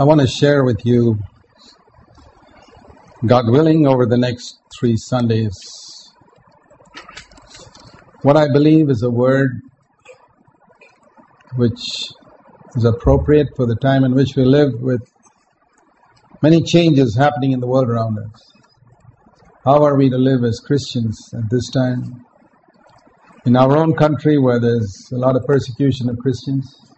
I want to share with you, God willing, over the next three Sundays, what I believe is a word which is appropriate for the time in which we live with many changes happening in the world around us. How are we to live as Christians at this time? In our own country where there's a lot of persecution of Christians,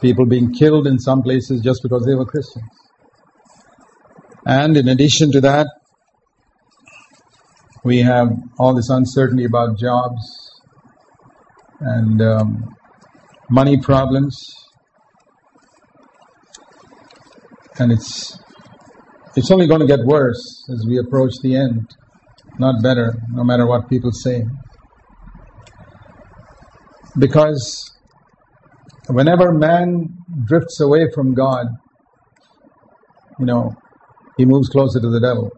people being killed in some places just because they were Christians. And in addition to that, we have all this uncertainty about jobs and um, money problems, and it's it's only going to get worse as we approach the end, not better, no matter what people say. Because whenever man drifts away from God, you know, he moves closer to the devil.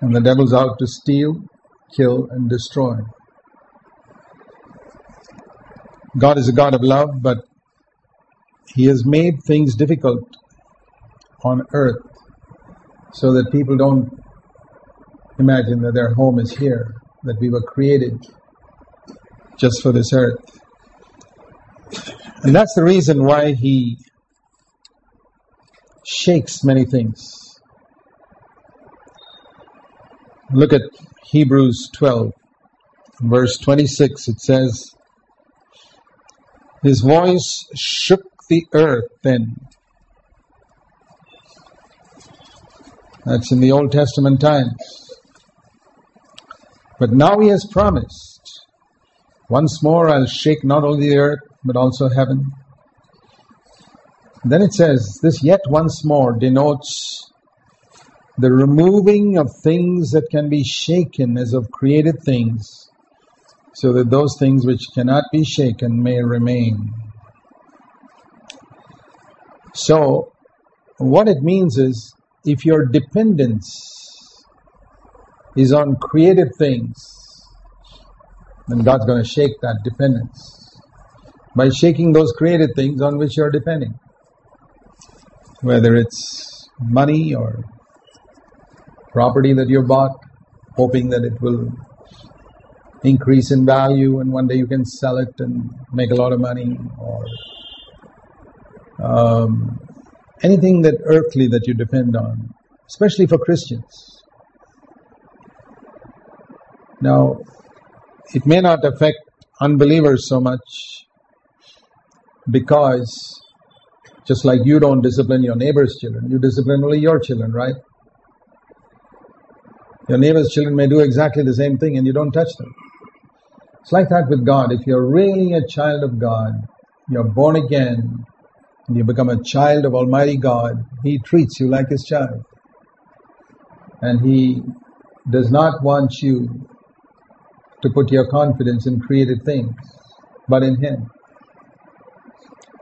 And the devil's out to steal, kill, and destroy. God is a God of love, but He has made things difficult on earth so that people don't imagine that their home is here, that we were created just for this earth. And that's the reason why He shakes many things. Look at Hebrews 12, verse 26. It says, His voice shook the earth then. That's in the Old Testament times. But now He has promised, once more I'll shake not only the earth, but also heaven. Then it says, this yet once more denotes the removing of things that can be shaken as of created things, so that those things which cannot be shaken may remain. So, what it means is, if your dependence is on created things, then God's going to shake that dependence by shaking those created things on which you're depending whether it's money or property that you bought, hoping that it will increase in value and one day you can sell it and make a lot of money, or um, anything that earthly that you depend on, especially for Christians. Now, it may not affect unbelievers so much because just like you don't discipline your neighbor's children, you discipline only your children, right? Your neighbor's children may do exactly the same thing and you don't touch them. It's like that with God. If you're really a child of God, you're born again, and you become a child of Almighty God, He treats you like His child. And He does not want you to put your confidence in created things, but in Him.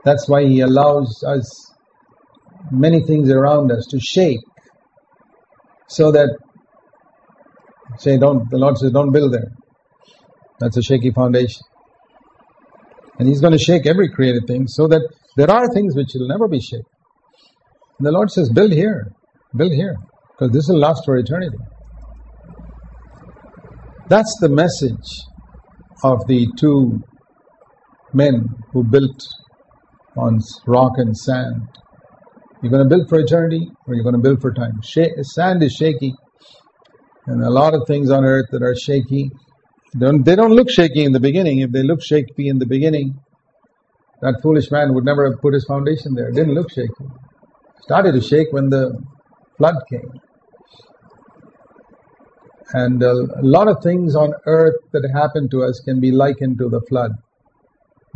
That's why He allows us many things around us to shake so that say don't the Lord says don't build there. That's a shaky foundation. And He's going to shake every created thing so that there are things which will never be shaken. And the Lord says, build here, build here, because this will last for eternity. That's the message of the two men who built on rock and sand. You're going to build for eternity or you're going to build for time. sand is shaky, and a lot of things on earth that are shaky. Don't, they don't look shaky in the beginning. If they look shaky in the beginning, that foolish man would never have put his foundation there. It didn't look shaky. Started to shake when the flood came. And a, lot of things on earth that happen to us can be likened to the flood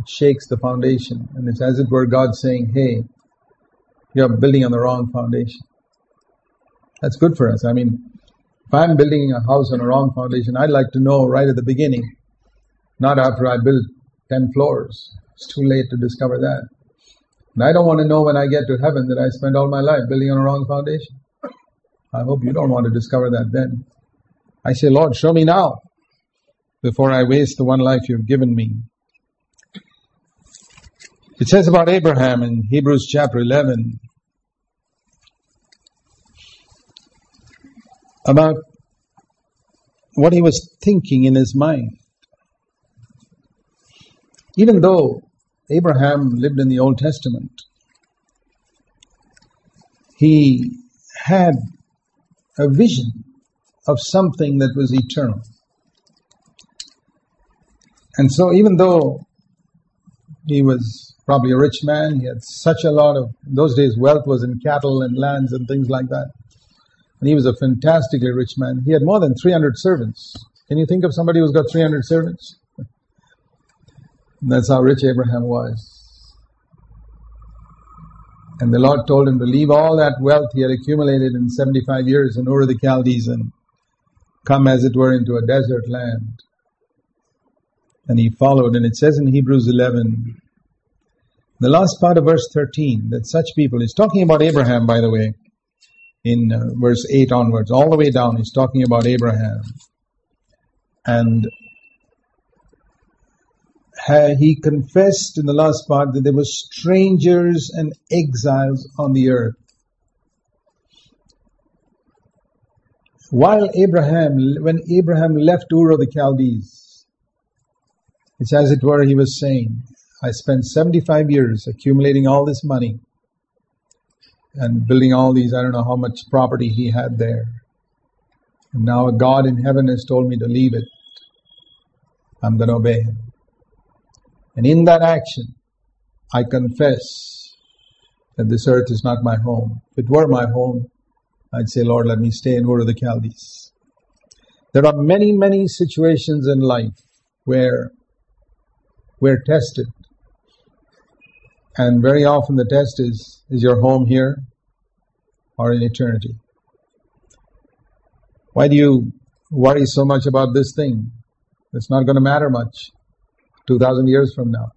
shakes the foundation. And it's as it were God saying, hey, you're building on the wrong foundation. That's good for us. I mean, if I'm building a house on a wrong foundation, I'd like to know right at the beginning, not after I build 10 floors. It's too late to discover that. And I don't want to know when I get to heaven that I spent all my life building on a wrong foundation. I hope you don't want to discover that then. I say, Lord, show me now before I waste the one life you've given me. It says about Abraham in Hebrews chapter 11 about what he was thinking in his mind. Even though Abraham lived in the Old Testament, he had a vision of something that was eternal. And so even though he was probably a rich man, he had such a lot of, in those days wealth was in cattle and lands and things like that. And he was a fantastically rich man. He had more than 300 servants. Can you think of somebody who's got 300 servants? That's how rich Abraham was. And the Lord told him to leave all that wealth he had accumulated in 75 years in Ur of the Chaldees and come as it were into a desert land. And he followed, and it says in Hebrews 11, the last part of verse 13, that such people, he's talking about Abraham, by the way, in uh, verse 8 onwards, all the way down, he's talking about Abraham. And he confessed in the last part that there were strangers and exiles on the earth. While Abraham, when Abraham left Ur of the Chaldees, it's as it were he was saying, I spent 75 years accumulating all this money and building all these, I don't know how much property he had there. And now God in heaven has told me to leave it. I'm going to obey him. And in that action, I confess that this earth is not my home. If it were my home, I'd say, Lord, let me stay and go to the Chaldees. There are many, many situations in life where we're tested. And very often the test is, is your home here or in eternity? Why do you worry so much about this thing? It's not going to matter much. 2000 years from now?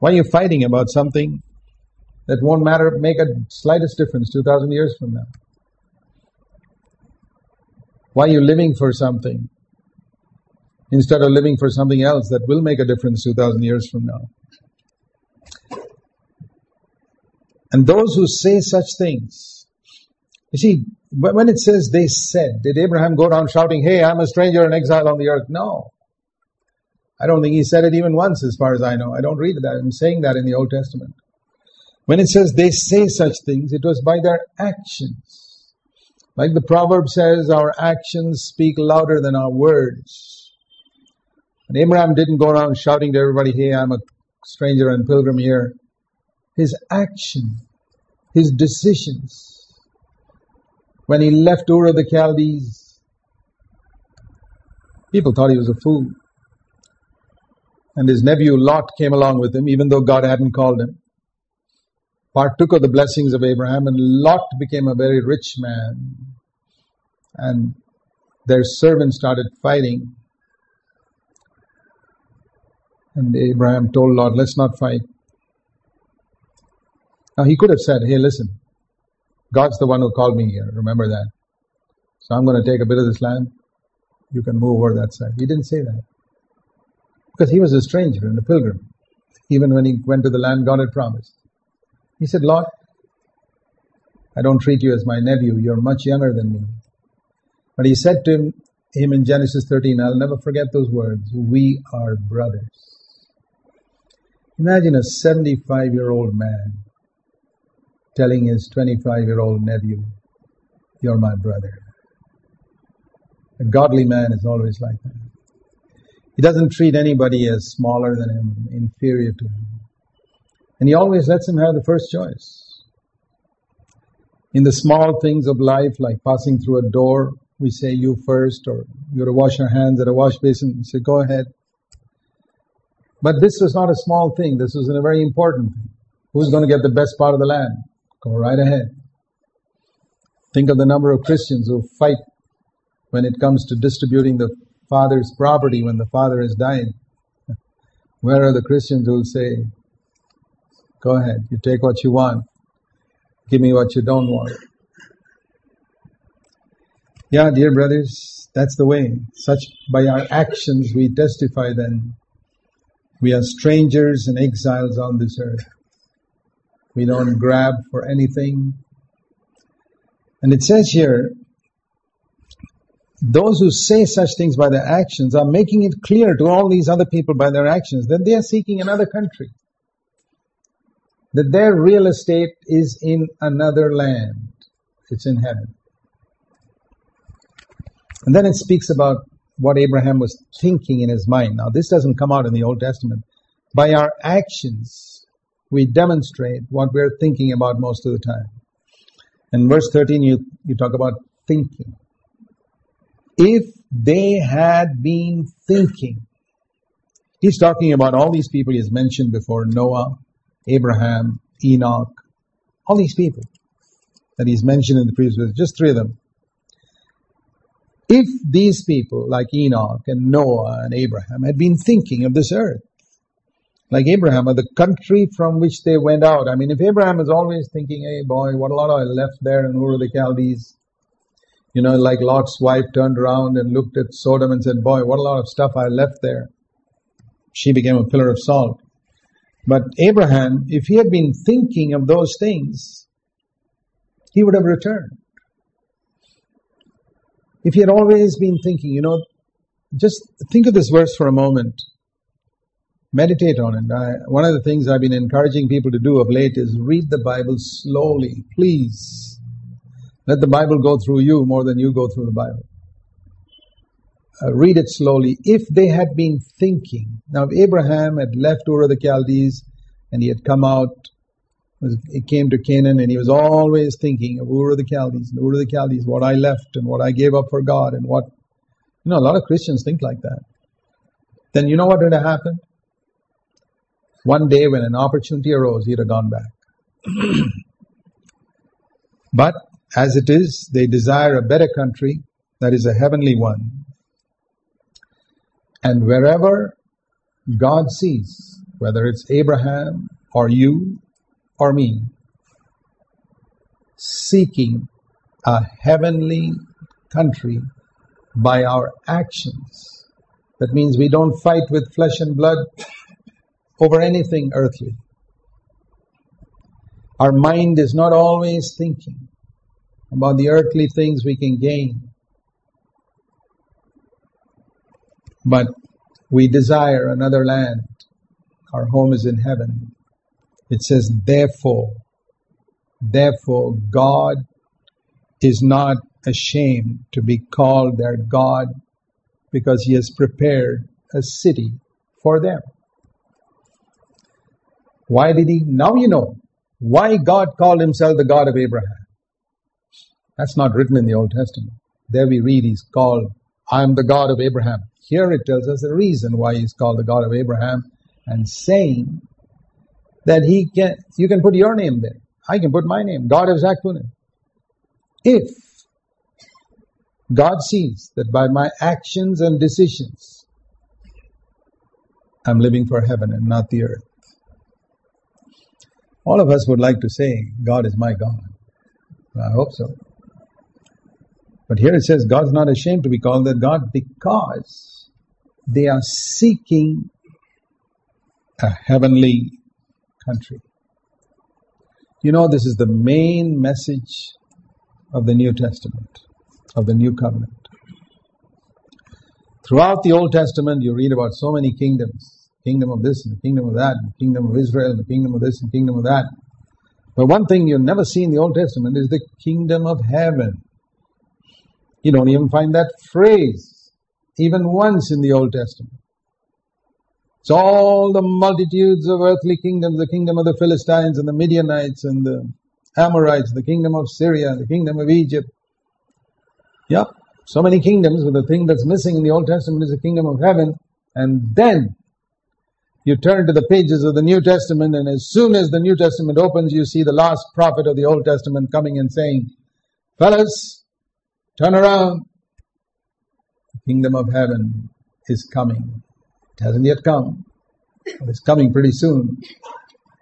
Why are you fighting about something that won't matter, make a slightest difference 2000 years from now? Why are you living for something instead of living for something else that will make a difference 2000 years from now? And those who say such things, you see, when it says they said, did Abraham go around shouting, hey, I'm a stranger and exile on the earth? No. I don't think he said it even once as far as I know. I don't read that. I'm saying that in the Old Testament. When it says they say such things, it was by their actions. Like the proverb says, our actions speak louder than our words. And Abraham didn't go around shouting to everybody, hey, I'm a stranger and pilgrim here. His action, his decisions. When he left Ur of the Chaldees, people thought he was a fool and his nephew Lot came along with him, even though God hadn't called him. Partook of the blessings of Abraham, and Lot became a very rich man. And their servants started fighting. And Abraham told Lot, let's not fight. Now he could have said, hey, listen, God's the one who called me here. Remember that. So I'm going to take a bit of this land. You can move over that side. He didn't say that. Because he was a stranger and a pilgrim, even when he went to the land God had promised. He said, Lord, I don't treat you as my nephew, you're much younger than me. But he said to him, him in Genesis 13, I'll never forget those words, we are brothers. Imagine a 75 year old man telling his 25 year old nephew, You're my brother. A godly man is always like that. He doesn't treat anybody as smaller than him, inferior to him. And he always lets him have the first choice. In the small things of life, like passing through a door, we say you first, or you to wash your hands at a wash basin. We say, go ahead. But this was not a small thing. This was a very important thing. Who's going to get the best part of the land? Go right ahead. Think of the number of Christians who fight when it comes to distributing the father's property when the father is dying. Where are the Christians who will say, go ahead, you take what you want, give me what you don't want. Yeah, dear brothers, that's the way. Such by our actions we testify then We are strangers and exiles on this earth. We don't grab for anything. And it says here, those who say such things by their actions are making it clear to all these other people by their actions that they are seeking another country. That their real estate is in another land. It's in heaven. And then it speaks about what Abraham was thinking in his mind. Now, this doesn't come out in the Old Testament. By our actions, we demonstrate what we're thinking about most of the time. In verse 13, you, you talk about thinking. If they had been thinking, he's talking about all these people he's mentioned before Noah, Abraham, Enoch, all these people that he's mentioned in the previous verse, just three of them. If these people, like Enoch and Noah and Abraham, had been thinking of this earth, like Abraham, or the country from which they went out. I mean, if Abraham is always thinking, hey boy, what a lot I left there in Ur of the Chaldees, you know, like Lot's wife turned around and looked at Sodom and said, boy, what a lot of stuff I left there. She became a pillar of salt. But Abraham, if he had been thinking of those things, he would have returned. If he had always been thinking, you know, just think of this verse for a moment. Meditate on it. I, one of the things I've been encouraging people to do of late is read the Bible slowly, please. Let the Bible go through you more than you go through the Bible. Uh, read it slowly. If they had been thinking, now if Abraham had left Ur of the Chaldees and he had come out, he came to Canaan and he was always thinking of Ur of the Chaldees, Ur of the Chaldees, what I left and what I gave up for God and what, you know, a lot of Christians think like that. Then you know what would have happened? One day when an opportunity arose, he'd have gone back. but as it is, they desire a better country that is a heavenly one. And wherever God sees, whether it's Abraham or you or me, seeking a heavenly country by our actions. That means we don't fight with flesh and blood over anything earthly. Our mind is not always thinking about the earthly things we can gain. But we desire another land. Our home is in heaven. It says, therefore, therefore God is not ashamed to be called their God because he has prepared a city for them. Why did he? Now you know why God called himself the God of Abraham. That's not written in the Old Testament. There we read he's called, I am the God of Abraham. Here it tells us the reason why he's called the God of Abraham and saying that he can, you can put your name there. I can put my name, God of Zac Poonen. If God sees that by my actions and decisions, I'm living for heaven and not the earth. All of us would like to say, God is my God. I hope so. But here it says, God's not ashamed to be called that God because they are seeking a heavenly country. You know, this is the main message of the New Testament, of the New Covenant. Throughout the Old Testament, you read about so many kingdoms kingdom of this and the kingdom of that, and the kingdom of Israel and the kingdom of this and the kingdom of that. But one thing you never see in the Old Testament is the kingdom of heaven. You don't even find that phrase even once in the Old Testament. It's all the multitudes of earthly kingdoms, the kingdom of the Philistines and the Midianites and the Amorites, the kingdom of Syria, the kingdom of Egypt. Yep, so many kingdoms, but the thing that's missing in the Old Testament is the kingdom of heaven. And then you turn to the pages of the New Testament, and as soon as the New Testament opens, you see the last prophet of the Old Testament coming and saying, Fellas, turn around. The kingdom of heaven is coming. It hasn't yet come, but it's coming pretty soon.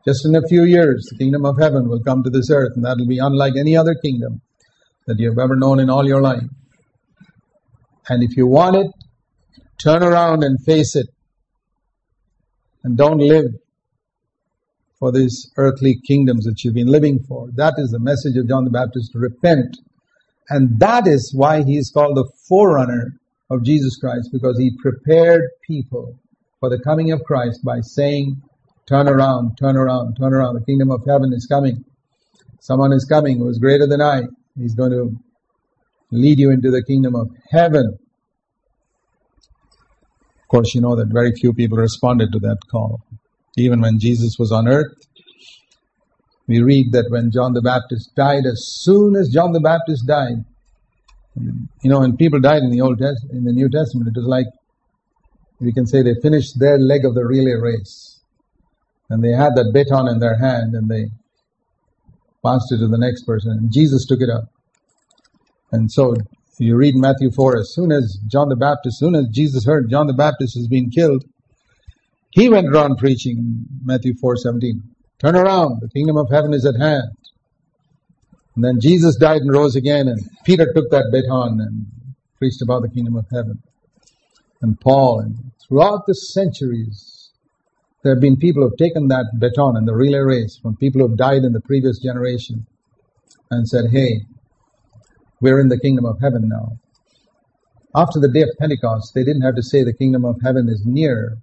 Just in a few years, the kingdom of heaven will come to this earth, and that'll be unlike any other kingdom that you've ever known in all your life. And if you want it, turn around and face it and don't live for these earthly kingdoms that you've been living for. That is the message of John the Baptist to repent. And that is why he is called the forerunner of Jesus Christ because he prepared people for the coming of Christ by saying, turn around, turn around, turn around. The kingdom of heaven is coming. Someone is coming who is greater than I. He's going to lead you into the kingdom of heaven. Of course, you know that very few people responded to that call. Even when Jesus was on earth, we read that when John the Baptist died, as soon as John the Baptist died, you know, when people died in the Old Test, in the New Testament, it was like we can say they finished their leg of the relay race, and they had that baton in their hand, and they passed it to the next person, and Jesus took it up. And so you read Matthew 4, as soon as John the Baptist, as soon as Jesus heard John the Baptist has been killed, he went around preaching Matthew 4, 17. Turn around, the kingdom of heaven is at hand. And then Jesus died and rose again, and Peter took that baton and preached about the kingdom of heaven. And Paul, and throughout the centuries, there have been people who have taken that baton and the relay race from people who have died in the previous generation and said, hey, we're in the kingdom of heaven now. After the day of Pentecost, they didn't have to say the kingdom of heaven is near.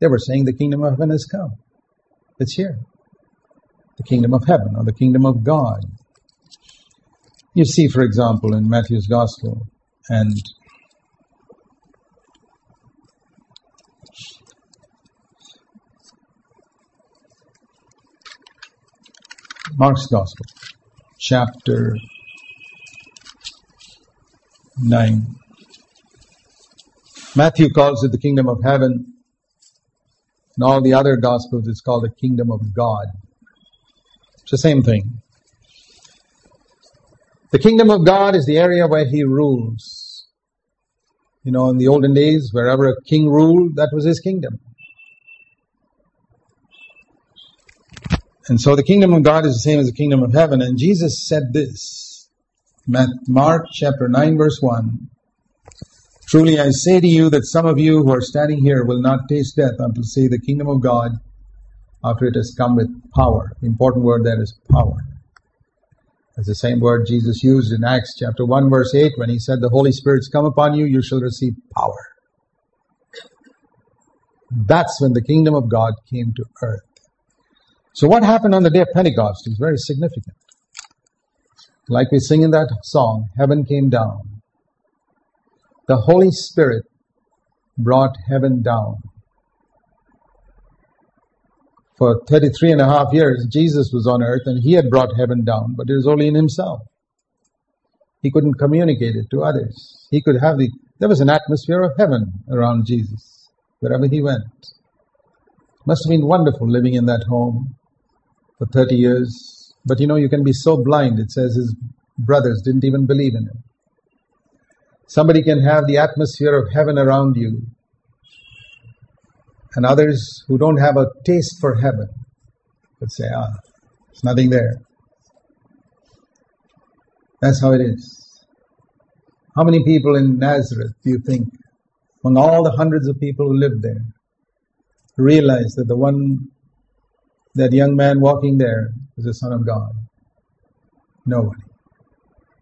They were saying the kingdom of heaven has come. It's here. The kingdom of heaven or the kingdom of God. You see, for example, in Matthew's Gospel and Mark's Gospel, chapter 9. Matthew calls it the kingdom of heaven. In all the other Gospels, it's called the kingdom of God. It's the same thing. The kingdom of God is the area where He rules. You know, in the olden days, wherever a king ruled, that was his kingdom. And so the kingdom of God is the same as the kingdom of heaven. And Jesus said this, Mark chapter 9 verse 1. Truly I say to you that some of you who are standing here will not taste death until see the kingdom of God after it has come with power. The important word there is power. That's the same word Jesus used in Acts chapter 1 verse 8 when he said, the Holy Spirit's come upon you, you shall receive power. That's when the kingdom of God came to earth. So what happened on the day of Pentecost is very significant. Like we sing in that song, heaven came down. The Holy Spirit brought heaven down. For 33 and a half years, Jesus was on earth and he had brought heaven down, but it was only in himself. He couldn't communicate it to others. He could have the, there was an atmosphere of heaven around Jesus wherever he went. Must have been wonderful living in that home for 30 years. But you know, you can be so blind, it says his brothers didn't even believe in him. Somebody can have the atmosphere of heaven around you, and others who don't have a taste for heaven would say, ah, there's nothing there. That's how it is. How many people in Nazareth do you think, among all the hundreds of people who lived there, realized that the one, that young man walking there is the Son of God? Nobody.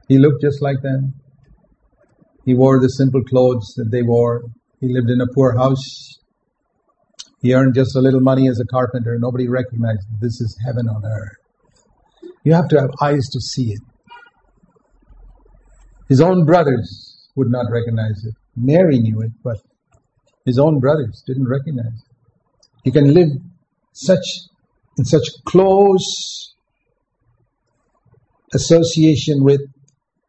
He looked just like them. He wore the simple clothes that they wore. He lived in a poor house. He earned just a little money as a carpenter. Nobody recognized this is heaven on earth. You have to have eyes to see it. His own brothers would not recognize it. Mary knew it, but his own brothers didn't recognize it. He can live such in such close association with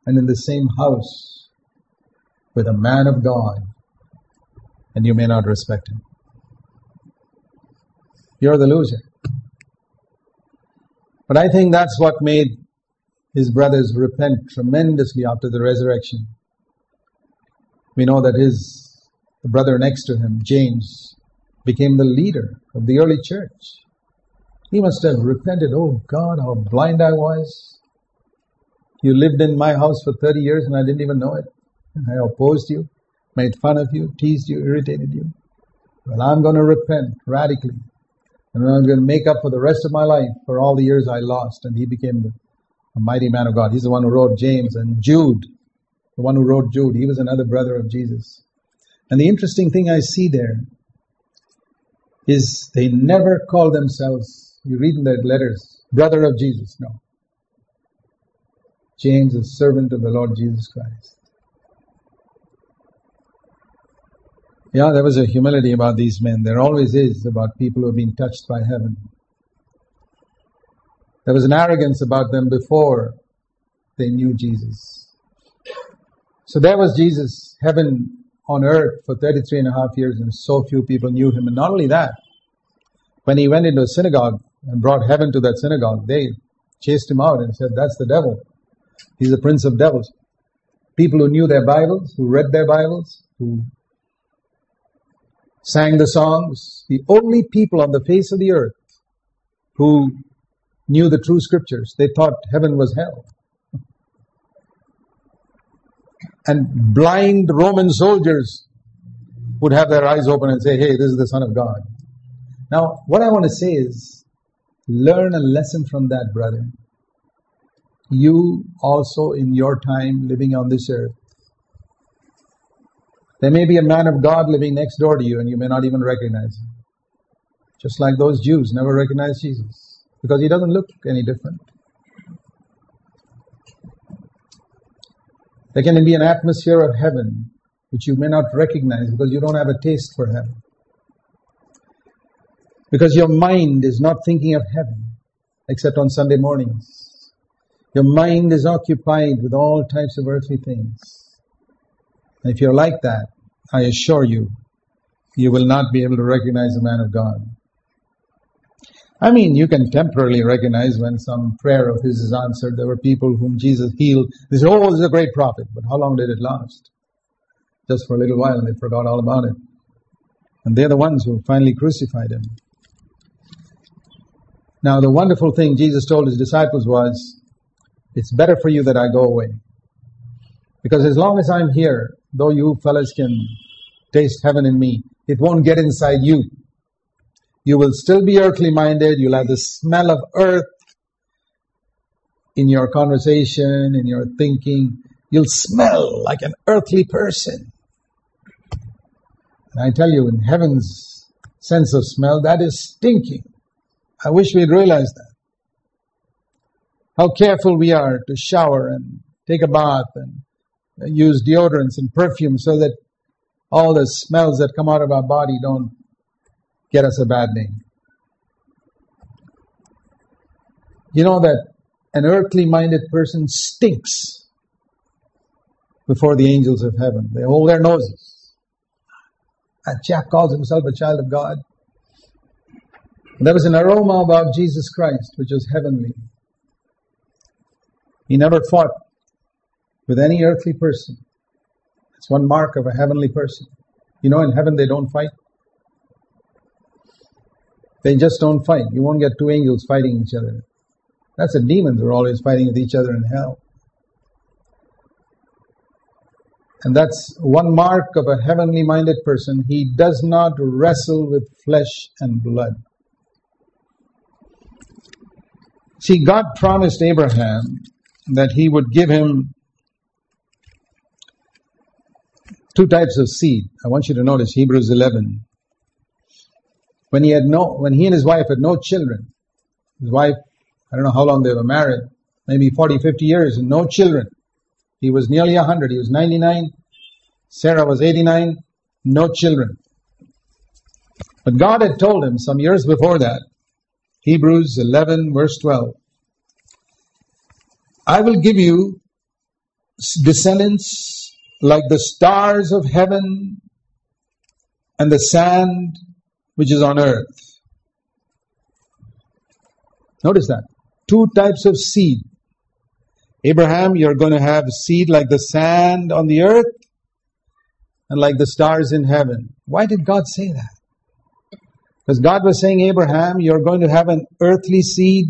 and in the same house with a man of God, and you may not respect him. You're the loser. But I think that's what made his brothers repent tremendously after the resurrection. We know that his the brother next to him, James, became the leader of the early church. He must have repented, oh God, how blind I was. You lived in my house for 30 years and I didn't even know it. I opposed you, made fun of you, teased you, irritated you. Well, I'm going to repent radically. And I'm going to make up for the rest of my life for all the years I lost. And he became a mighty man of God. He's the one who wrote James and Jude, the one who wrote Jude. He was another brother of Jesus. And the interesting thing I see there is they never call themselves, you read in their letters, brother of Jesus. No. James is servant of the Lord Jesus Christ. Yeah, there was a humility about these men. There always is about people who have been touched by heaven. There was an arrogance about them before they knew Jesus. So there was Jesus, heaven on earth for 33 and a half years and so few people knew him. And not only that, when he went into a synagogue and brought heaven to that synagogue, they chased him out and said, that's the devil. He's the prince of devils. People who knew their Bibles, who read their Bibles, who sang the songs, the only people on the face of the earth who knew the true scriptures. They thought heaven was hell. And blind Roman soldiers would have their eyes open and say, hey, this is the Son of God. Now, what I want to say is, learn a lesson from that, brother. You also, in your time living on this earth, there may be a man of God living next door to you and you may not even recognize him. Just like those Jews never recognized Jesus because he doesn't look any different. There can be an atmosphere of heaven which you may not recognize because you don't have a taste for heaven. Because your mind is not thinking of heaven except on Sunday mornings. Your mind is occupied with all types of earthly things. And if you're like that, I assure you, you will not be able to recognize the man of God. I mean, you can temporarily recognize when some prayer of his is answered. There were people whom Jesus healed. They said, oh, this is a great prophet. But how long did it last? Just for a little while and they forgot all about it. And they're the ones who finally crucified him. Now the wonderful thing Jesus told his disciples was, it's better for you that I go away. Because as long as I'm here, though you fellas can taste heaven in me, it won't get inside you. You will still be earthly minded. You'll have the smell of earth in your conversation, in your thinking. You'll smell like an earthly person. And I tell you, in heaven's sense of smell, that is stinking. I wish we'd realized that. How careful we are to shower and take a bath and uh, use deodorants and perfume so that all the smells that come out of our body don't get us a bad name. You know that an earthly minded person stinks before the angels of heaven. They hold their noses. That chap calls himself a child of God. There was an aroma about Jesus Christ which was heavenly. He never fought with any earthly person. It's one mark of a heavenly person. You know, in heaven they don't fight. They just don't fight. You won't get two angels fighting each other. That's the demons are always fighting with each other in hell. And that's one mark of a heavenly minded person. He does not wrestle with flesh and blood. See, God promised Abraham that he would give him two types of seed. I want you to notice Hebrews 11. When he had no, when he and his wife had no children, his wife, I don't know how long they were married, maybe 40, 50 years and no children. He was nearly 100. He was 99. Sarah was 89. No children. But God had told him some years before that, Hebrews 11 verse 12, I will give you descendants like the stars of heaven and the sand which is on earth. Notice that. Two types of seed. Abraham, you're going to have seed like the sand on the earth and like the stars in heaven. Why did God say that? Because God was saying, Abraham, you're going to have an earthly seed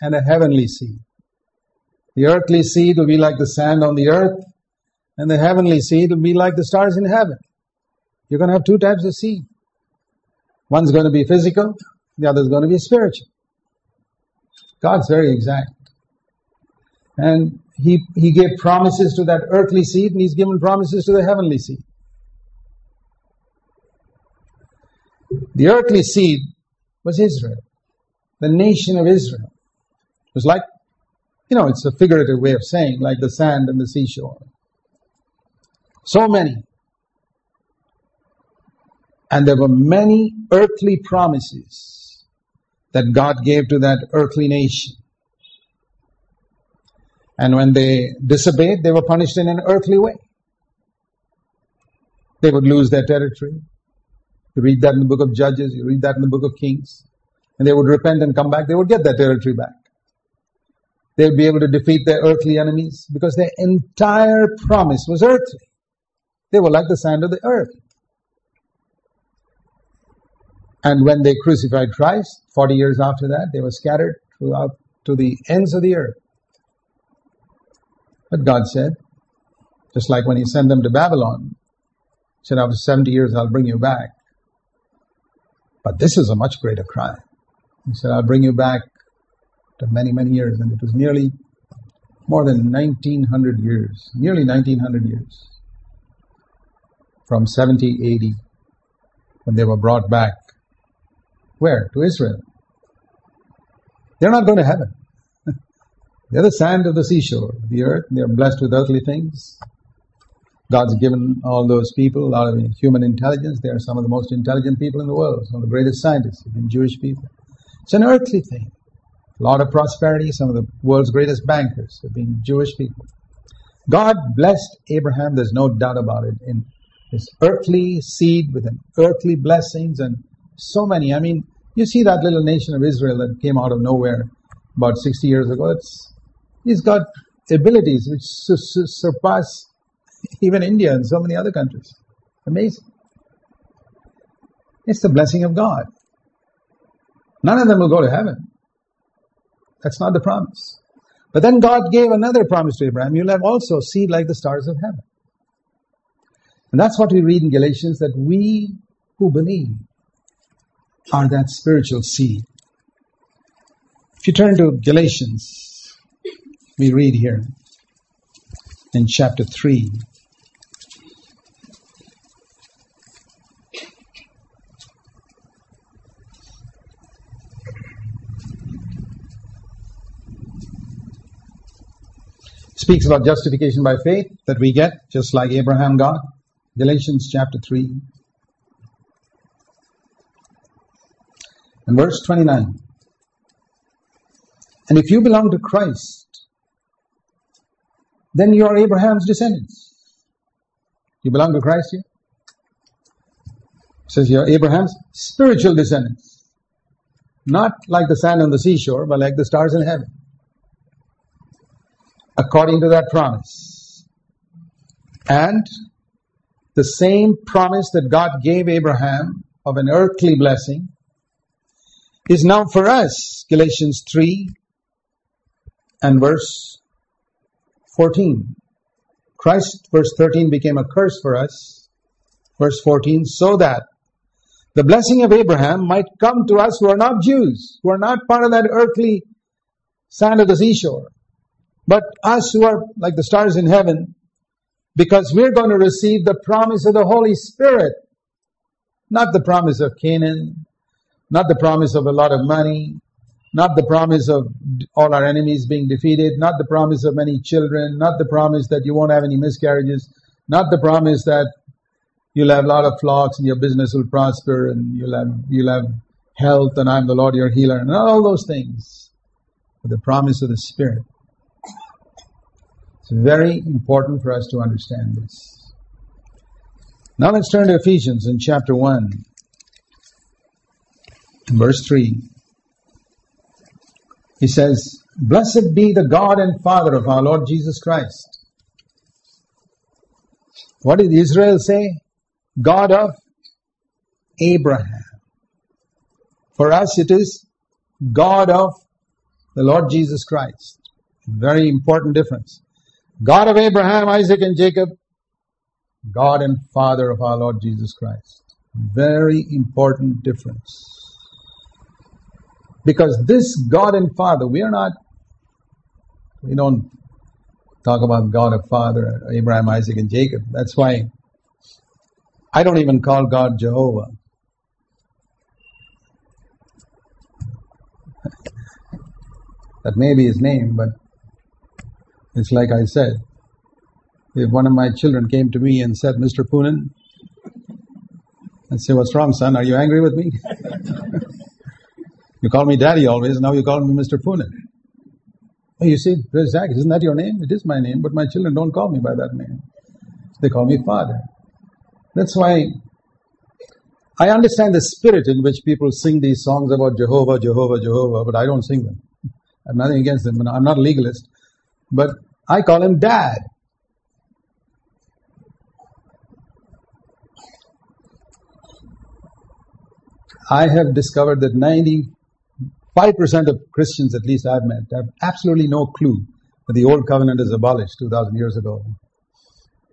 and a heavenly seed. The earthly seed will be like the sand on the earth, and the heavenly seed will be like the stars in heaven. You're going to have two types of seed. One's going to be physical, the other is going to be spiritual. God's very exact. And he, he gave promises to that earthly seed and he's given promises to the heavenly seed. The earthly seed was Israel, the nation of Israel. It was like, you know, it's a figurative way of saying, like the sand and the seashore. So many. And there were many earthly promises that God gave to that earthly nation. And when they disobeyed, they were punished in an earthly way. They would lose their territory. You read that in the book of Judges, you read that in the book of Kings. And they would repent and come back, they would get their territory back. They would be able to defeat their earthly enemies because their entire promise was earthly. They were like the sand of the earth. And when they crucified Christ, 40 years after that, they were scattered throughout to the ends of the earth. But God said, just like when He sent them to Babylon, He said, after 70 years I'll bring you back. But this is a much greater crime. He said, I'll bring you back to many, many years. And it was nearly more than 1900 years, nearly 1900 years from 70 AD when they were brought back. Where? To Israel. They're not going to heaven. They're the sand of the seashore, the earth. They're blessed with earthly things. God's given all those people a lot of human intelligence. They are some of the most intelligent people in the world, some of the greatest scientists been Jewish people. It's an earthly thing. A lot of prosperity. Some of the world's greatest bankers have been Jewish people. God blessed Abraham, there's no doubt about it, in his earthly seed with an earthly blessings and so many. I mean, you see that little nation of Israel that came out of nowhere about 60 years ago. It's, he's got abilities which su- su- surpass even India and so many other countries. Amazing. It's the blessing of God. None of them will go to heaven. That's not the promise. But then God gave another promise to Abraham. You'll have also seed like the stars of heaven. And that's what we read in Galatians that we who believe are that spiritual seed. If you turn to Galatians, we read here in chapter 3. Speaks about justification by faith that we get, just like Abraham got. Galatians chapter 3 and verse 29. And if you belong to Christ, then you are Abraham's descendants. You belong to Christ here? Says you're Abraham's spiritual descendants. Not like the sand on the seashore, but like the stars in heaven. According to that promise. And the same promise that God gave Abraham of an earthly blessing is now for us. Galatians 3 and verse 14. Christ, verse 13, became a curse for us. Verse 14, so that the blessing of Abraham might come to us who are not Jews, who are not part of that earthly sand of the seashore, but us who are like the stars in heaven, because we're going to receive the promise of the Holy Spirit, not the promise of Canaan, not the promise of a lot of money, not the promise of all our enemies being defeated, not the promise of many children, not the promise that you won't have any miscarriages, not the promise that you'll have a lot of flocks and your business will prosper and you'll have you'll have health and I'm the Lord your healer and all those things. But the promise of the Spirit. Very important for us to understand this. Now let's turn to Ephesians in chapter 1, verse 3. He says, Blessed be the God and Father of our Lord Jesus Christ. What did Israel say? God of Abraham. For us it is God of the Lord Jesus Christ. Very important difference. God of Abraham, Isaac, and Jacob, God and Father of our Lord Jesus Christ. Very important difference. Because this God and Father, we are not, we don't talk about God of Father, Abraham, Isaac, and Jacob. That's why I don't even call God Jehovah. that may be his name, but it's like I said. If one of my children came to me and said, Mr. Poonen, I'd say, What's wrong, son? Are you angry with me? you call me daddy always, now you call me Mr. Poonen. Oh, you see, Zac, isn't that your name? It is my name, but my children don't call me by that name. They call me father. That's why I understand the spirit in which people sing these songs about Jehovah, Jehovah, Jehovah, but I don't sing them. I have nothing against them. I'm not a legalist. But I call him dad. I have discovered that 95% of Christians, at least I've met, have absolutely no clue that the old covenant is abolished 2000 years ago.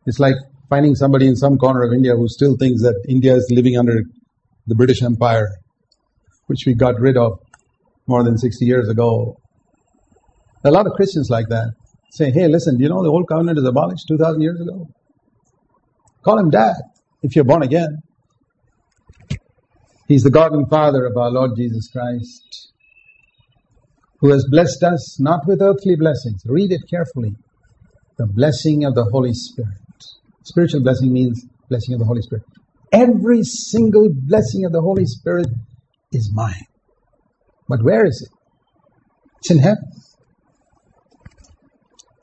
It's like finding somebody in some corner of India who still thinks that India is living under the British Empire, which we got rid of more than 60 years ago. A lot of Christians like that say, hey, listen, do you know the old covenant is abolished 2,000 years ago? Call him dad if you're born again. He's the God and Father of our Lord Jesus Christ, who has blessed us not with earthly blessings. Read it carefully. The blessing of the Holy Spirit. Spiritual blessing means blessing of the Holy Spirit. Every single blessing of the Holy Spirit is mine. But where is it? It's in heaven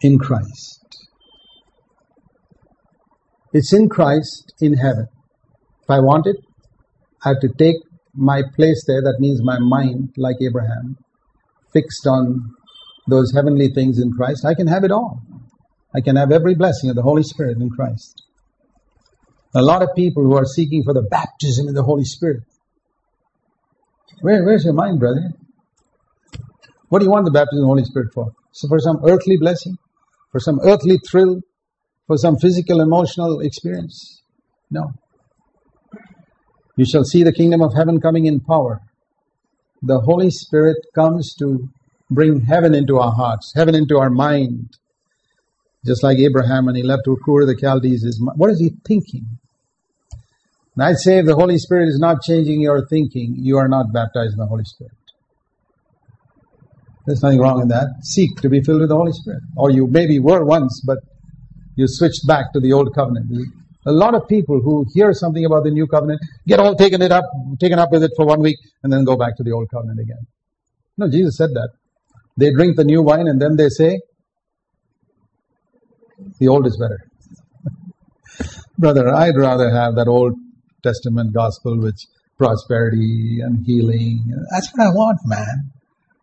in Christ. It's in Christ in heaven. If I want it, I have to take my place there, that means my mind, like Abraham, fixed on those heavenly things in Christ. I can have it all. I can have every blessing of the Holy Spirit in Christ. A lot of people who are seeking for the baptism in the Holy Spirit. Where, where's your mind, brother? What do you want the baptism of the Holy Spirit for? So for some earthly blessing? For some earthly thrill, for some physical, emotional experience. No. You shall see the kingdom of heaven coming in power. The Holy Spirit comes to bring heaven into our hearts, heaven into our mind. Just like Abraham when he left Ur the Chaldees, is what is he thinking? And I'd say if the Holy Spirit is not changing your thinking, you are not baptized in the Holy Spirit. There's nothing wrong in that. Seek to be filled with the Holy Spirit. Or you maybe were once, but you switched back to the old covenant. A lot of people who hear something about the new covenant get all taken it up, taken up with it for one week, and then go back to the old covenant again. No, Jesus said that. They drink the new wine and then they say, the old is better. Brother, I'd rather have that Old Testament gospel with prosperity and healing. That's what I want, man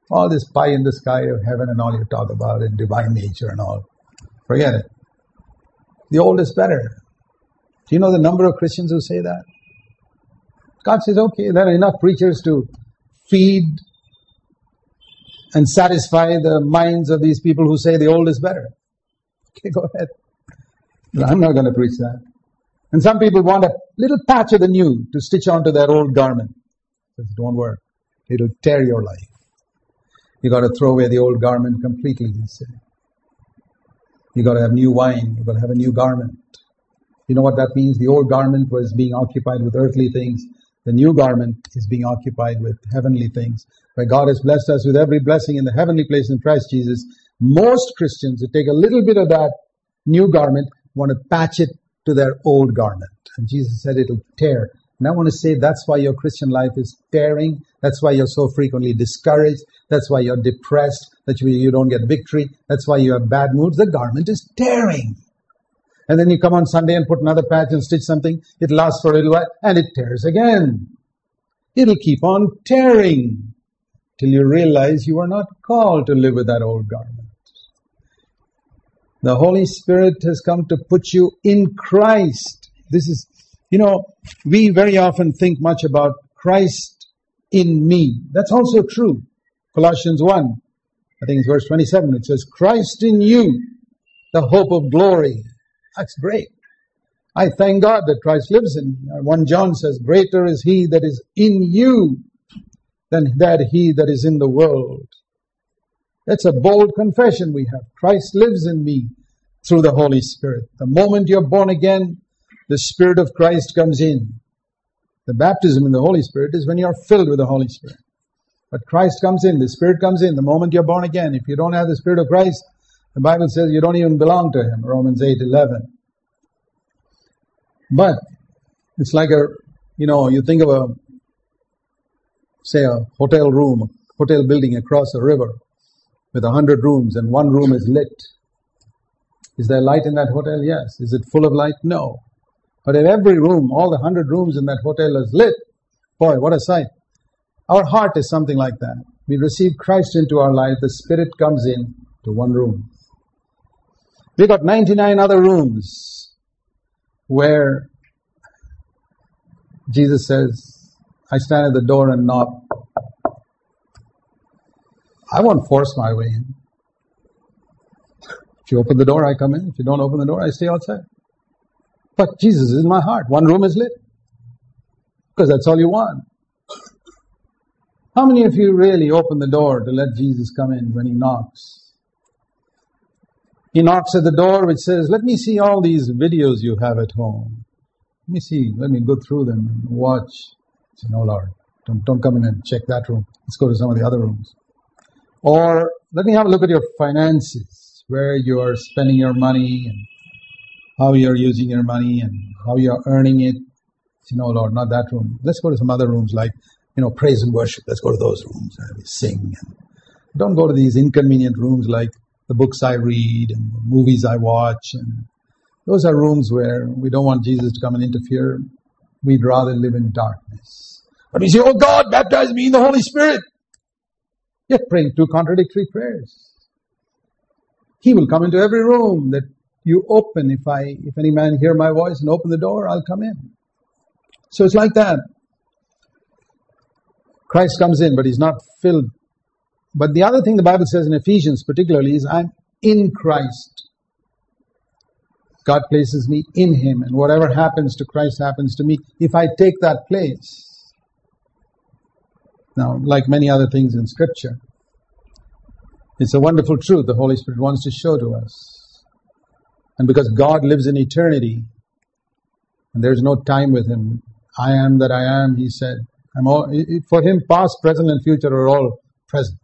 all this pie in the sky of heaven and all you talk about and divine nature and all. Forget it. The old is better. Do you know the number of Christians who say that? God says, okay, there are enough preachers to feed and satisfy the minds of these people who say the old is better. Okay, go ahead. I'm not going to preach that. And some people want a little patch of the new to stitch onto their old garment. It don't work. It'll tear your life. You got to throw away the old garment completely, he said. You got to have new wine. You got to have a new garment. You know what that means? The old garment was being occupied with earthly things. The new garment is being occupied with heavenly things. Where God has blessed us with every blessing in the heavenly place in Christ Jesus, most Christians who take a little bit of that new garment want to patch it to their old garment. And Jesus said it'll tear. And I want to say that's why your Christian life is tearing. That's why you're so frequently discouraged. That's why you're depressed. That's why you don't get victory. That's why you have bad moods. The garment is tearing. And then you come on Sunday and put another patch and stitch something. It lasts for a little while and it tears again. It'll keep on tearing till you realize you are not called to live with that old garment. The Holy Spirit has come to put you in Christ. This is, you know, we very often think much about Christ in me. That's also true. Colossians 1, I think it's verse 27, it says, Christ in you, the hope of glory. That's great. I thank God that Christ lives in me. 1 John says, greater is he that is in you than that he that is in the world. That's a bold confession we have. Christ lives in me through the Holy Spirit. The moment you're born again, the Spirit of Christ comes in. The baptism in the Holy Spirit is when you're filled with the Holy Spirit. But Christ comes in, the Spirit comes in the moment you're born again. If you don't have the Spirit of Christ, the Bible says you don't even belong to Him, Romans 8 11. But it's like a, you know, you think of a, say a hotel room, hotel building across a river with a hundred rooms and one room is lit. Is there light in that hotel? Yes. Is it full of light? No. But if every room, all the hundred rooms in that hotel is lit, boy, what a sight. Our heart is something like that. We receive Christ into our life, the Spirit comes in to one room. We got 99 other rooms where Jesus says, I stand at the door and knock. I won't force my way in. If you open the door, I come in. If you don't open the door, I stay outside. But Jesus is in my heart. One room is lit. Because that's all you want. How many of you really open the door to let Jesus come in when he knocks? He knocks at the door which says, let me see all these videos you have at home. Let me see, let me go through them and watch. say, no Lord, don't, don't come in and check that room. Let's go to some of the other rooms. Or let me have a look at your finances, where you are spending your money and how you're using your money and how you're earning it. You know, Lord, not that room. Let's go to some other rooms like, you know, praise and worship. Let's go to those rooms and we sing. And don't go to these inconvenient rooms like the books I read and the movies I watch. And those are rooms where we don't want Jesus to come and interfere. We'd rather live in darkness. But we say, oh God, baptize me in the Holy Spirit. Yet praying two contradictory prayers. He will come into every room that you open. If I, if any man hear my voice and open the door, I'll come in. So it's like that. Christ comes in, but he's not filled but the other thing the Bible says in Ephesians particularly is I'm in Christ. God places me in Him, and whatever happens to Christ happens to me if I take that place. Now, like many other things in Scripture, it's a wonderful truth the Holy Spirit wants to show to us. And because God lives in eternity, and there's no time with Him, I am that I am, He said. All, for Him, past, present, and future are all present.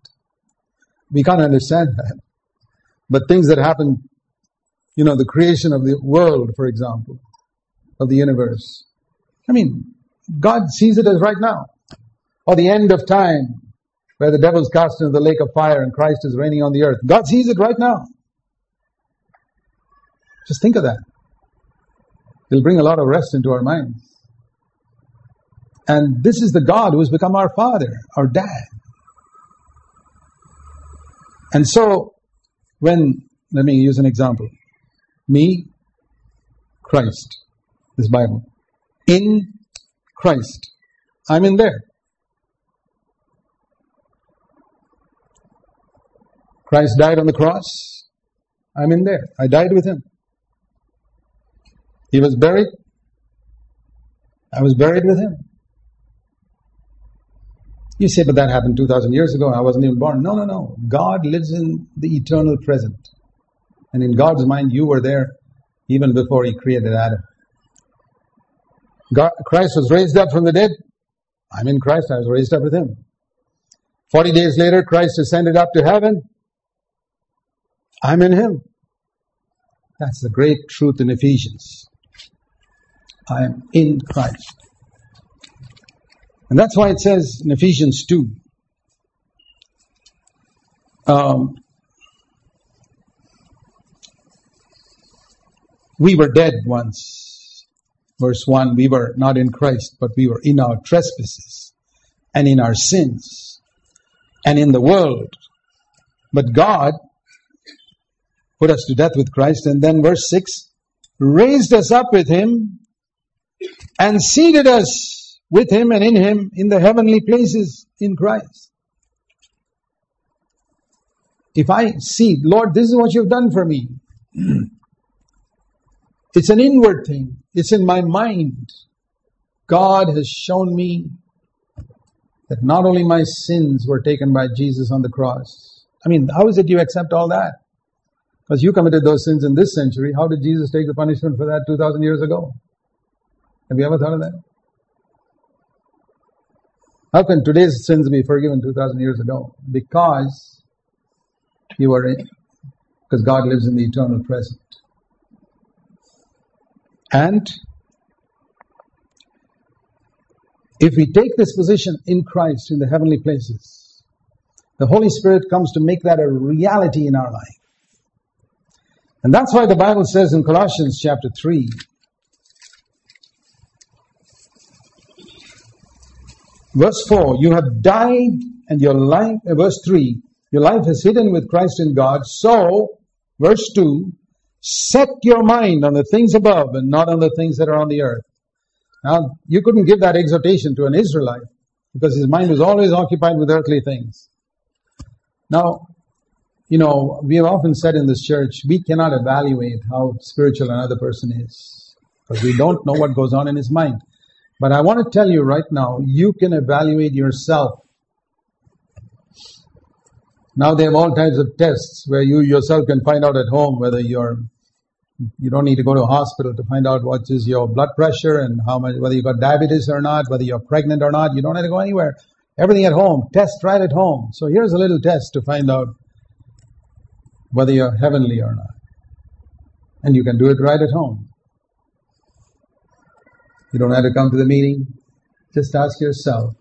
We can't understand that. But things that happen, you know, the creation of the world, for example, of the universe. I mean, God sees it as right now. Or the end of time, where the devil is cast into the lake of fire and Christ is reigning on the earth. God sees it right now. Just think of that. It'll bring a lot of rest into our minds. And this is the God who has become our Father, our Dad. And so, when, let me use an example. Me, Christ, this Bible. In Christ. I'm in there. Christ died on the cross. I'm in there. I died with him. He was buried. I was buried with him. You say, but that happened 2,000 years ago. I wasn't even born. No, no, no. God lives in the eternal present. And in God's mind, you were there even before He created Adam. God, Christ was raised up from the dead. I'm in Christ. I was raised up with Him. 40 days later, Christ ascended up to heaven. I'm in Him. That's the great truth in Ephesians. I am in Christ. And that's why it says in Ephesians 2, um, we were dead once. Verse 1, we were not in Christ, but we were in our trespasses and in our sins and in the world. But God put us to death with Christ. And then verse 6, raised us up with Him and seated us with him and in him in the heavenly places in Christ. If I see, Lord, this is what you've done for me. it's an inward thing. It's in my mind. God has shown me that not only my sins were taken by Jesus on the cross. I mean, how is it you accept all that? Because you committed those sins in this century. How did Jesus take the punishment for that 2,000 years ago? Have you ever thought of that? How can today's sins be forgiven 2,000 years ago? Because you are in, because God lives in the eternal present. And if we take this position in Christ in the heavenly places, the Holy Spirit comes to make that a reality in our life. And that's why the Bible says in Colossians chapter 3, verse 4, you have died and your life, uh, verse 3, your life is hidden with Christ in God. So, verse 2, set your mind on the things above and not on the things that are on the earth. Now, you couldn't give that exhortation to an Israelite because his mind was always occupied with earthly things. Now, you know, we have often said in this church, we cannot evaluate how spiritual another person is because we don't know what goes on in his mind. But I want to tell you right now, you can evaluate yourself. Now they have all types of tests where you yourself can find out at home whether you're you don't need to go to a hospital to find out what is your blood pressure and how much whether you've got diabetes or not, whether you're pregnant or not. You don't have to go anywhere. Everything at home. Test right at home. So here's a little test to find out whether you're heavenly or not. And you can do it right at home. You don't have to come to the meeting. Just ask yourself,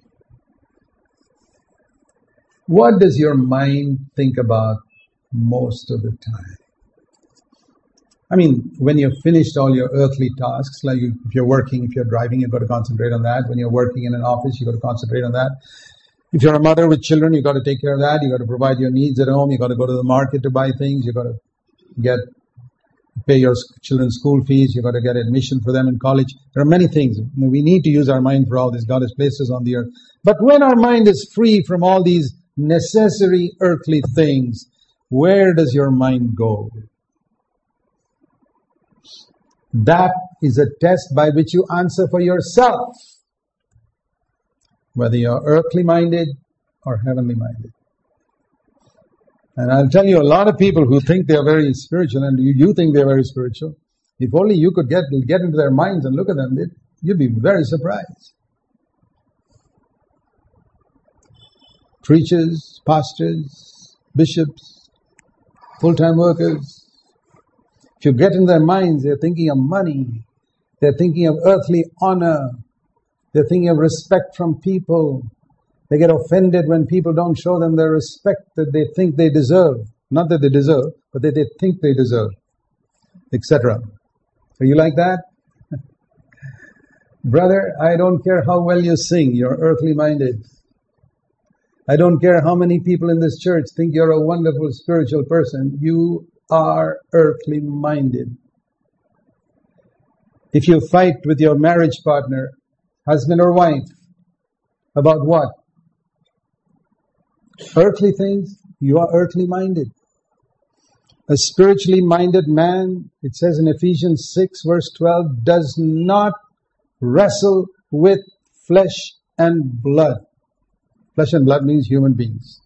what does your mind think about most of the time? I mean, when you've finished all your earthly tasks, like if you're working, if you're driving, you've got to concentrate on that. When you're working in an office, you've got to concentrate on that. If you're a mother with children, you've got to take care of that. You've got to provide your needs at home. You've got to go to the market to buy things. You've got to get, pay your children's school fees. You've got to get admission for them in college. There are many things. We need to use our mind for all this. God us on the earth. But when our mind is free from all these necessary earthly things, where does your mind go? That is a test by which you answer for yourself, whether you're earthly minded or heavenly minded. And I'll tell you, a lot of people who think they are very spiritual, and you, you think they're very spiritual, if only you could get, get into their minds and look at them, you'd be very surprised. Preachers, pastors, bishops, full-time workers, if you get in their minds, they're thinking of money, they're thinking of earthly honor, they're thinking of respect from people. They get offended when people don't show them the respect that they think they deserve. Not that they deserve, but that they think they deserve, etc. Are you like that? Brother, I don't care how well you sing, you're earthly minded. I don't care how many people in this church think you're a wonderful spiritual person. You are earthly minded. If you fight with your marriage partner, husband or wife, about what? Earthly things, you are earthly minded. A spiritually minded man, it says in Ephesians 6 verse 12, does not wrestle with flesh and blood. Flesh and blood means human beings.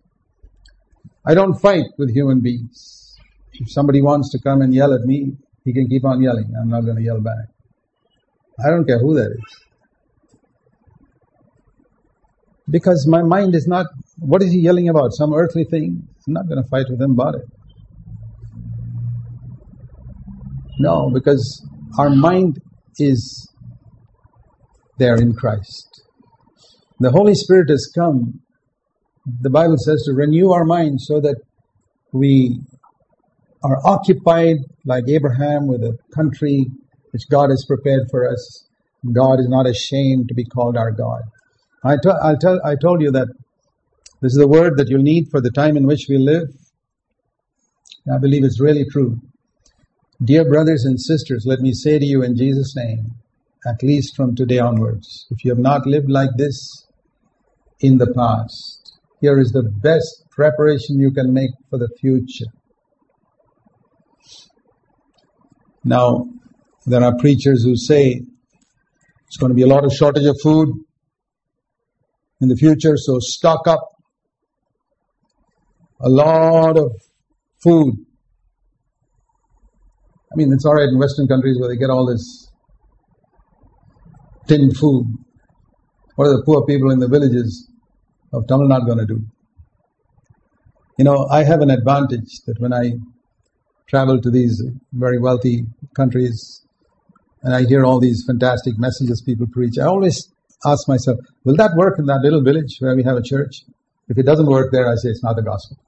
I don't fight with human beings. If somebody wants to come and yell at me, he can keep on yelling. I'm not going to yell back. I don't care who that is. Because my mind is not, what is he yelling about? Some earthly thing? I'm not going to fight with him about it. No, because our mind is there in Christ. The Holy Spirit has come, the Bible says, to renew our mind so that we are occupied like Abraham with a country which God has prepared for us. God is not ashamed to be called our God. I, t- I'll tell, I told you that this is the word that you'll need for the time in which we live. I believe it's really true. Dear brothers and sisters, let me say to you in Jesus' name, at least from today onwards, if you have not lived like this in the past, here is the best preparation you can make for the future. Now, there are preachers who say it's going to be a lot of shortage of food. in the future, so stock up a lot of food. I mean, it's alright in Western countries where they get all this tinned food. What are the poor people in the villages of Tamil Nadu going to do? You know, I have an advantage that when I travel to these very wealthy countries and I hear all these fantastic messages people preach, I always ask myself, will that work in that little village where we have a church? If it doesn't work there, I say it's not the gospel.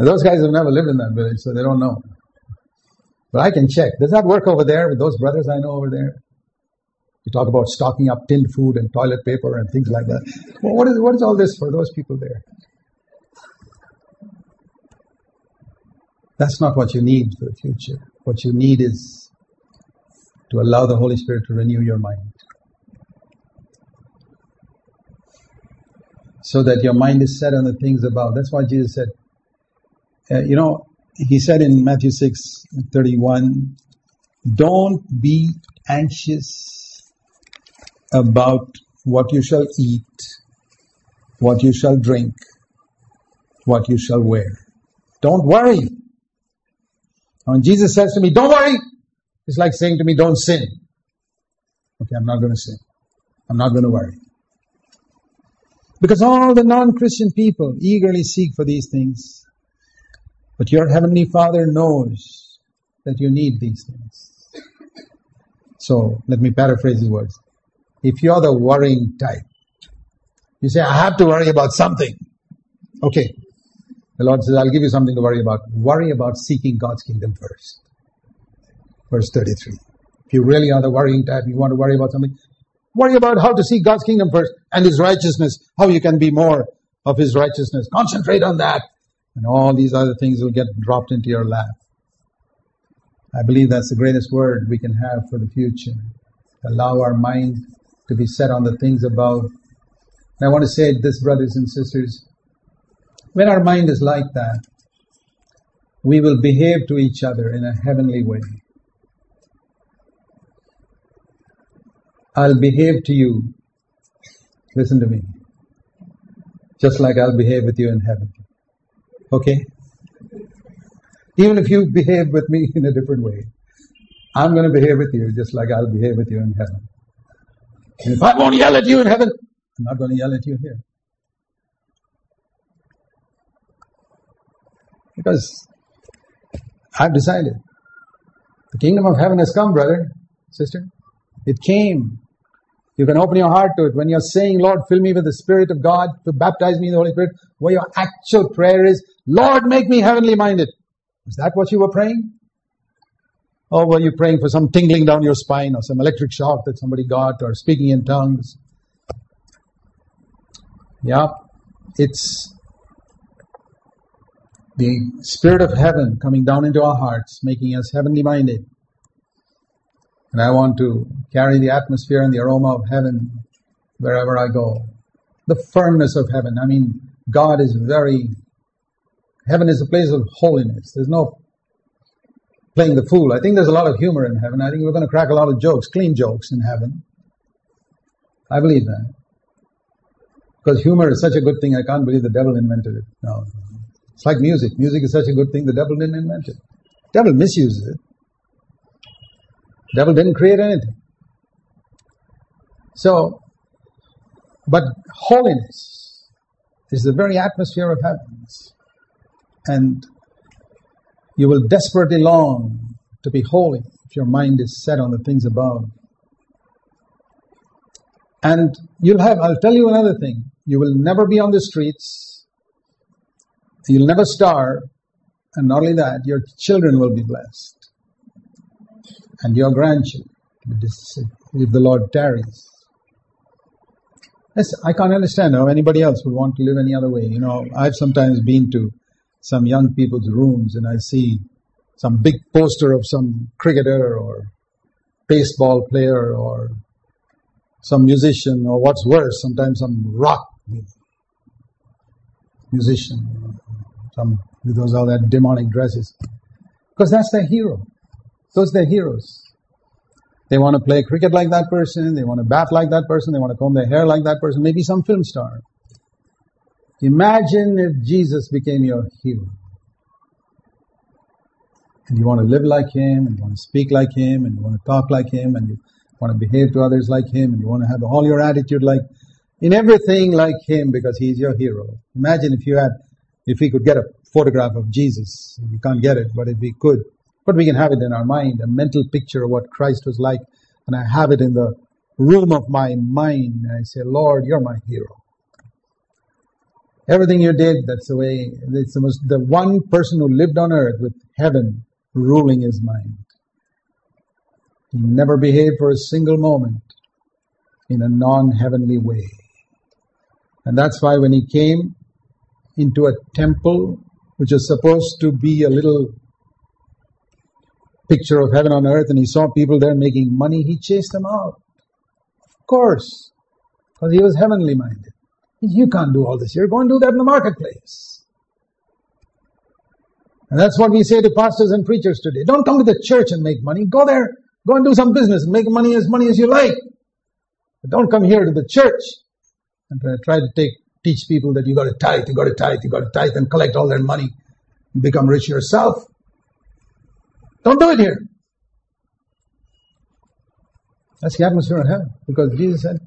And those guys have never lived in that village, so they don't know. But I can check. Does that work over there with those brothers I know over there? You talk about stocking up tinned food and toilet paper and things like that. Well, what is what is all this for those people there? That's not what you need for the future. What you need is to allow the Holy Spirit to renew your mind. So that your mind is set on the things above. That's why Jesus said, uh, you know, he said in Matthew 6 31, don't be anxious about what you shall eat, what you shall drink, what you shall wear. Don't worry. When Jesus says to me, don't worry, it's like saying to me, don't sin. Okay, I'm not going to sin. I'm not going to worry. Because all the non-Christian people eagerly seek for these things. But your Heavenly Father knows that you need these things. So, let me paraphrase his words. If you're the worrying type, you say, I have to worry about something. Okay. The Lord says, I'll give you something to worry about. Worry about seeking God's kingdom first. Verse 33. If you really are the worrying type, you want to worry about something, worry about how to seek God's kingdom first and His righteousness, how you can be more of His righteousness. Concentrate on that and all these other things will get dropped into your lap. I believe that's the greatest word we can have for the future. Allow our mind to be set on the things above. And I want to say this, brothers and sisters, when our mind is like that, we will behave to each other in a heavenly way. I'll behave to you, listen to me, just like I'll behave with you in heaven. Okay? Even if you behave with me in a different way, I'm going to behave with you just like I'll behave with you in heaven. And if I won't yell at you in heaven, I'm not going to yell at you here. Because I've decided. The kingdom of heaven has come, brother, sister. It came. You can open your heart to it. When you're saying, Lord, fill me with the Spirit of God, to baptize me in the Holy Spirit, where your actual prayer is, Lord, make me heavenly minded. Is that what you were praying? Or were you praying for some tingling down your spine or some electric shock that somebody got or speaking in tongues? Yeah, it's the Spirit of heaven coming down into our hearts, making us heavenly minded. And I want to carry the atmosphere and the aroma of heaven wherever I go. The firmness of heaven. I mean, God is very, heaven is a place of holiness. There's no playing the fool. I think there's a lot of humor in heaven. I think we're going to crack a lot of jokes, clean jokes in heaven. I believe that. Because humor is such a good thing, I can't believe the devil invented it. No. It's like music. Music is such a good thing, the devil didn't invent it. The devil misuses it. The Devil didn't create anything. So, but holiness is the very atmosphere of heavens. And you will desperately long to be holy if your mind is set on the things above. And you'll have, I'll tell you another thing. You will never be on the streets. You'll never starve. And not only that, your children will be blessed and your grandchildren, if the Lord tarries. Yes, I can't understand how anybody else would want to live any other way. You know, I've sometimes been to some young people's rooms and I see some big poster of some cricketer or baseball player or some musician or what's worse, sometimes some rock musician, some with those all that demonic dresses. Because that's their hero. Those are their heroes. They want to play cricket like that person, they want to bat like that person, they want to comb their hair like that person, maybe some film star. Imagine if Jesus became your hero. And you want to live like him, and you want to speak like him, and you want to talk like him, and you want to behave to others like him, and you want to have all your attitude like, in everything like him because he's your hero. Imagine if you had, if we could get a photograph of Jesus. We can't get it, but if we could, but we can have it in our mind, a mental picture of what Christ was like, and I have it in the room of my mind, and I say, Lord, you're my hero. Everything you did, that's the way, it's the, most, the one person who lived on earth with heaven ruling his mind. He never behaved for a single moment in a non-heavenly way. And that's why when he came into a temple, which is supposed to be a little picture of heaven on earth, and he saw people there making money, he chased them out. Of course, because he was heavenly minded. You can't do all this here. Go and do that in the marketplace. And that's what we say to pastors and preachers today. Don't come to the church and make money. Go there, go and do some business make money as money as you like. But don't come here to the church and try to take teach people that you got to tithe, you got to tithe, you got to tithe and collect all their money and become rich yourself. Don't do it here. That's the atmosphere of heaven because Jesus said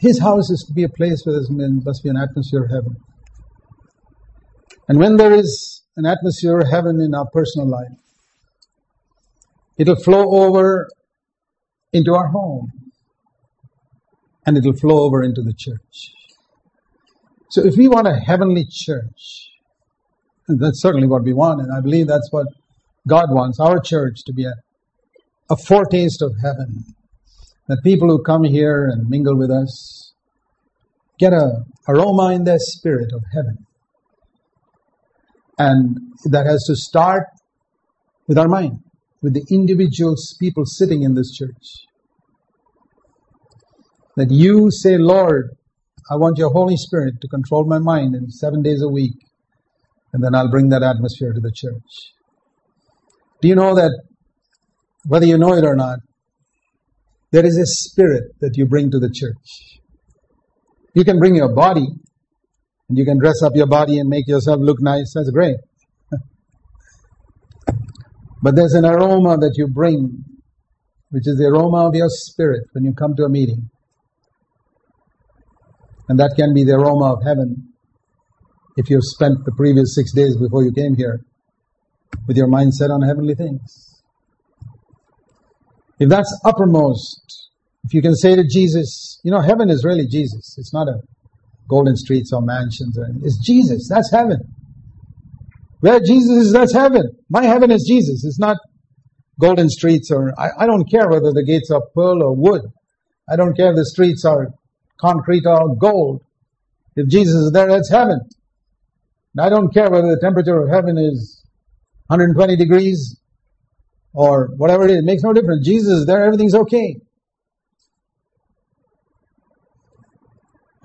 his house is to be a place where there must be an atmosphere of heaven. And when there is an atmosphere of heaven in our personal life, it'll flow over into our home and it'll flow over into the church. So if we want a heavenly church, and that's certainly what we want, and I believe that's what God wants our church to be a, a foretaste of heaven. That people who come here and mingle with us get a aroma in their spirit of heaven. And that has to start with our mind, with the individuals, people sitting in this church. That you say, Lord, I want your Holy Spirit to control my mind in seven days a week, and then I'll bring that atmosphere to the church. Do you know that, whether you know it or not, there is a spirit that you bring to the church. You can bring your body, and you can dress up your body and make yourself look nice. That's great. but there's an aroma that you bring, which is the aroma of your spirit when you come to a meeting. And that can be the aroma of heaven if you've spent the previous six days before you came here with your mind set on heavenly things. If that's uppermost, if you can say to Jesus, you know, heaven is really Jesus. It's not a golden streets or mansions. Or. It's Jesus. That's heaven. Where Jesus is, that's heaven. My heaven is Jesus. It's not golden streets or, I, I don't care whether the gates are pearl or wood. I don't care if the streets are concrete or gold. If Jesus is there, that's heaven. And I don't care whether the temperature of heaven is 120 degrees or whatever it is. It makes no difference. Jesus is there, everything's okay.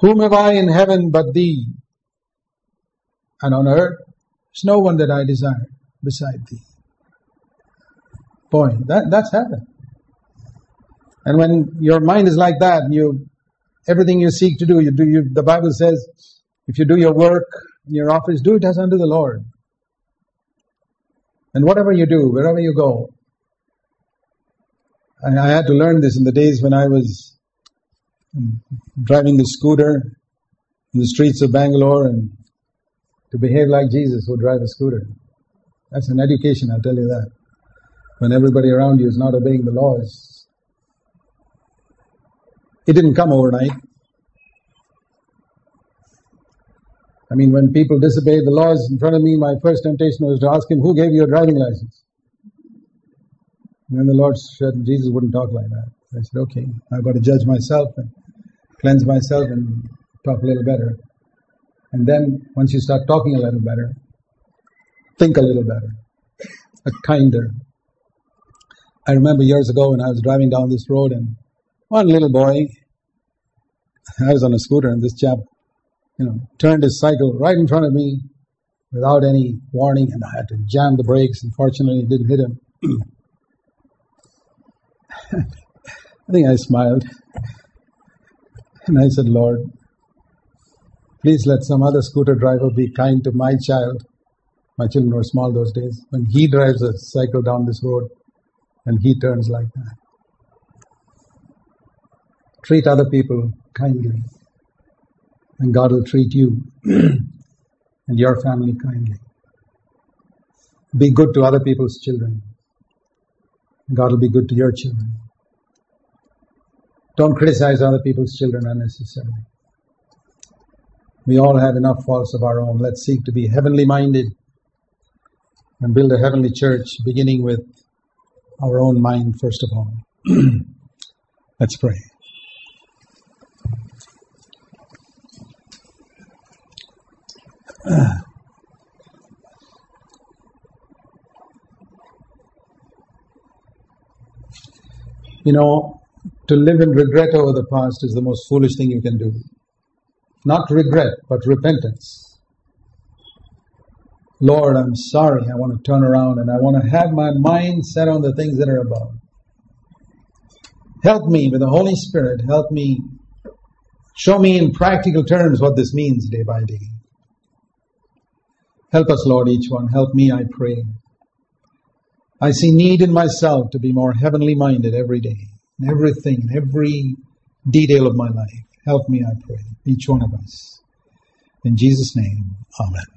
Whom have I in heaven but thee? And on earth, there's no one that I desire beside thee. Boy, that, that's heaven. And when your mind is like that, you everything you seek to do, you do. You, the Bible says, if you do your work in your office, do it as unto the Lord. And whatever you do, wherever you go, I, had to learn this in the days when I was um, driving the scooter in the streets of Bangalore and to behave like Jesus would drive a scooter. That's an education, I'll tell you that. When everybody around you is not obeying the laws, it didn't come overnight. I mean, when people disobey the laws in front of me, my first temptation was to ask him, who gave you a driving license? And then the Lord said, Jesus wouldn't talk like that. I said, okay, I've got to judge myself and cleanse myself and talk a little better. And then once you start talking a little better, think a little better, a kinder. I remember years ago when I was driving down this road and one little boy, I was on a scooter and this chap, you know, turned his cycle right in front of me without any warning and I had to jam the brakes and fortunately it didn't hit him. I think I smiled. And I said, Lord, please let some other scooter driver be kind to my child. My children were small those days. When he drives a cycle down this road and he turns like that. Treat other people kindly. And God will treat you and your family kindly. Be good to other people's children. God will be good to your children. Don't criticize other people's children unnecessarily. We all have enough faults of our own. Let's seek to be heavenly minded and build a heavenly church, beginning with our own mind first of all. Let's pray. You know, to live in regret over the past is the most foolish thing you can do. Not regret, but repentance. Lord, I'm sorry. I want to turn around and I want to have my mind set on the things that are above. Help me with the Holy Spirit. Help me. Show me in practical terms what this means day by day. Help us, Lord, each one. Help me, I pray. I see need in myself to be more heavenly minded every day, in everything, in every detail of my life. Help me, I pray, each one of us. In Jesus' name, Amen.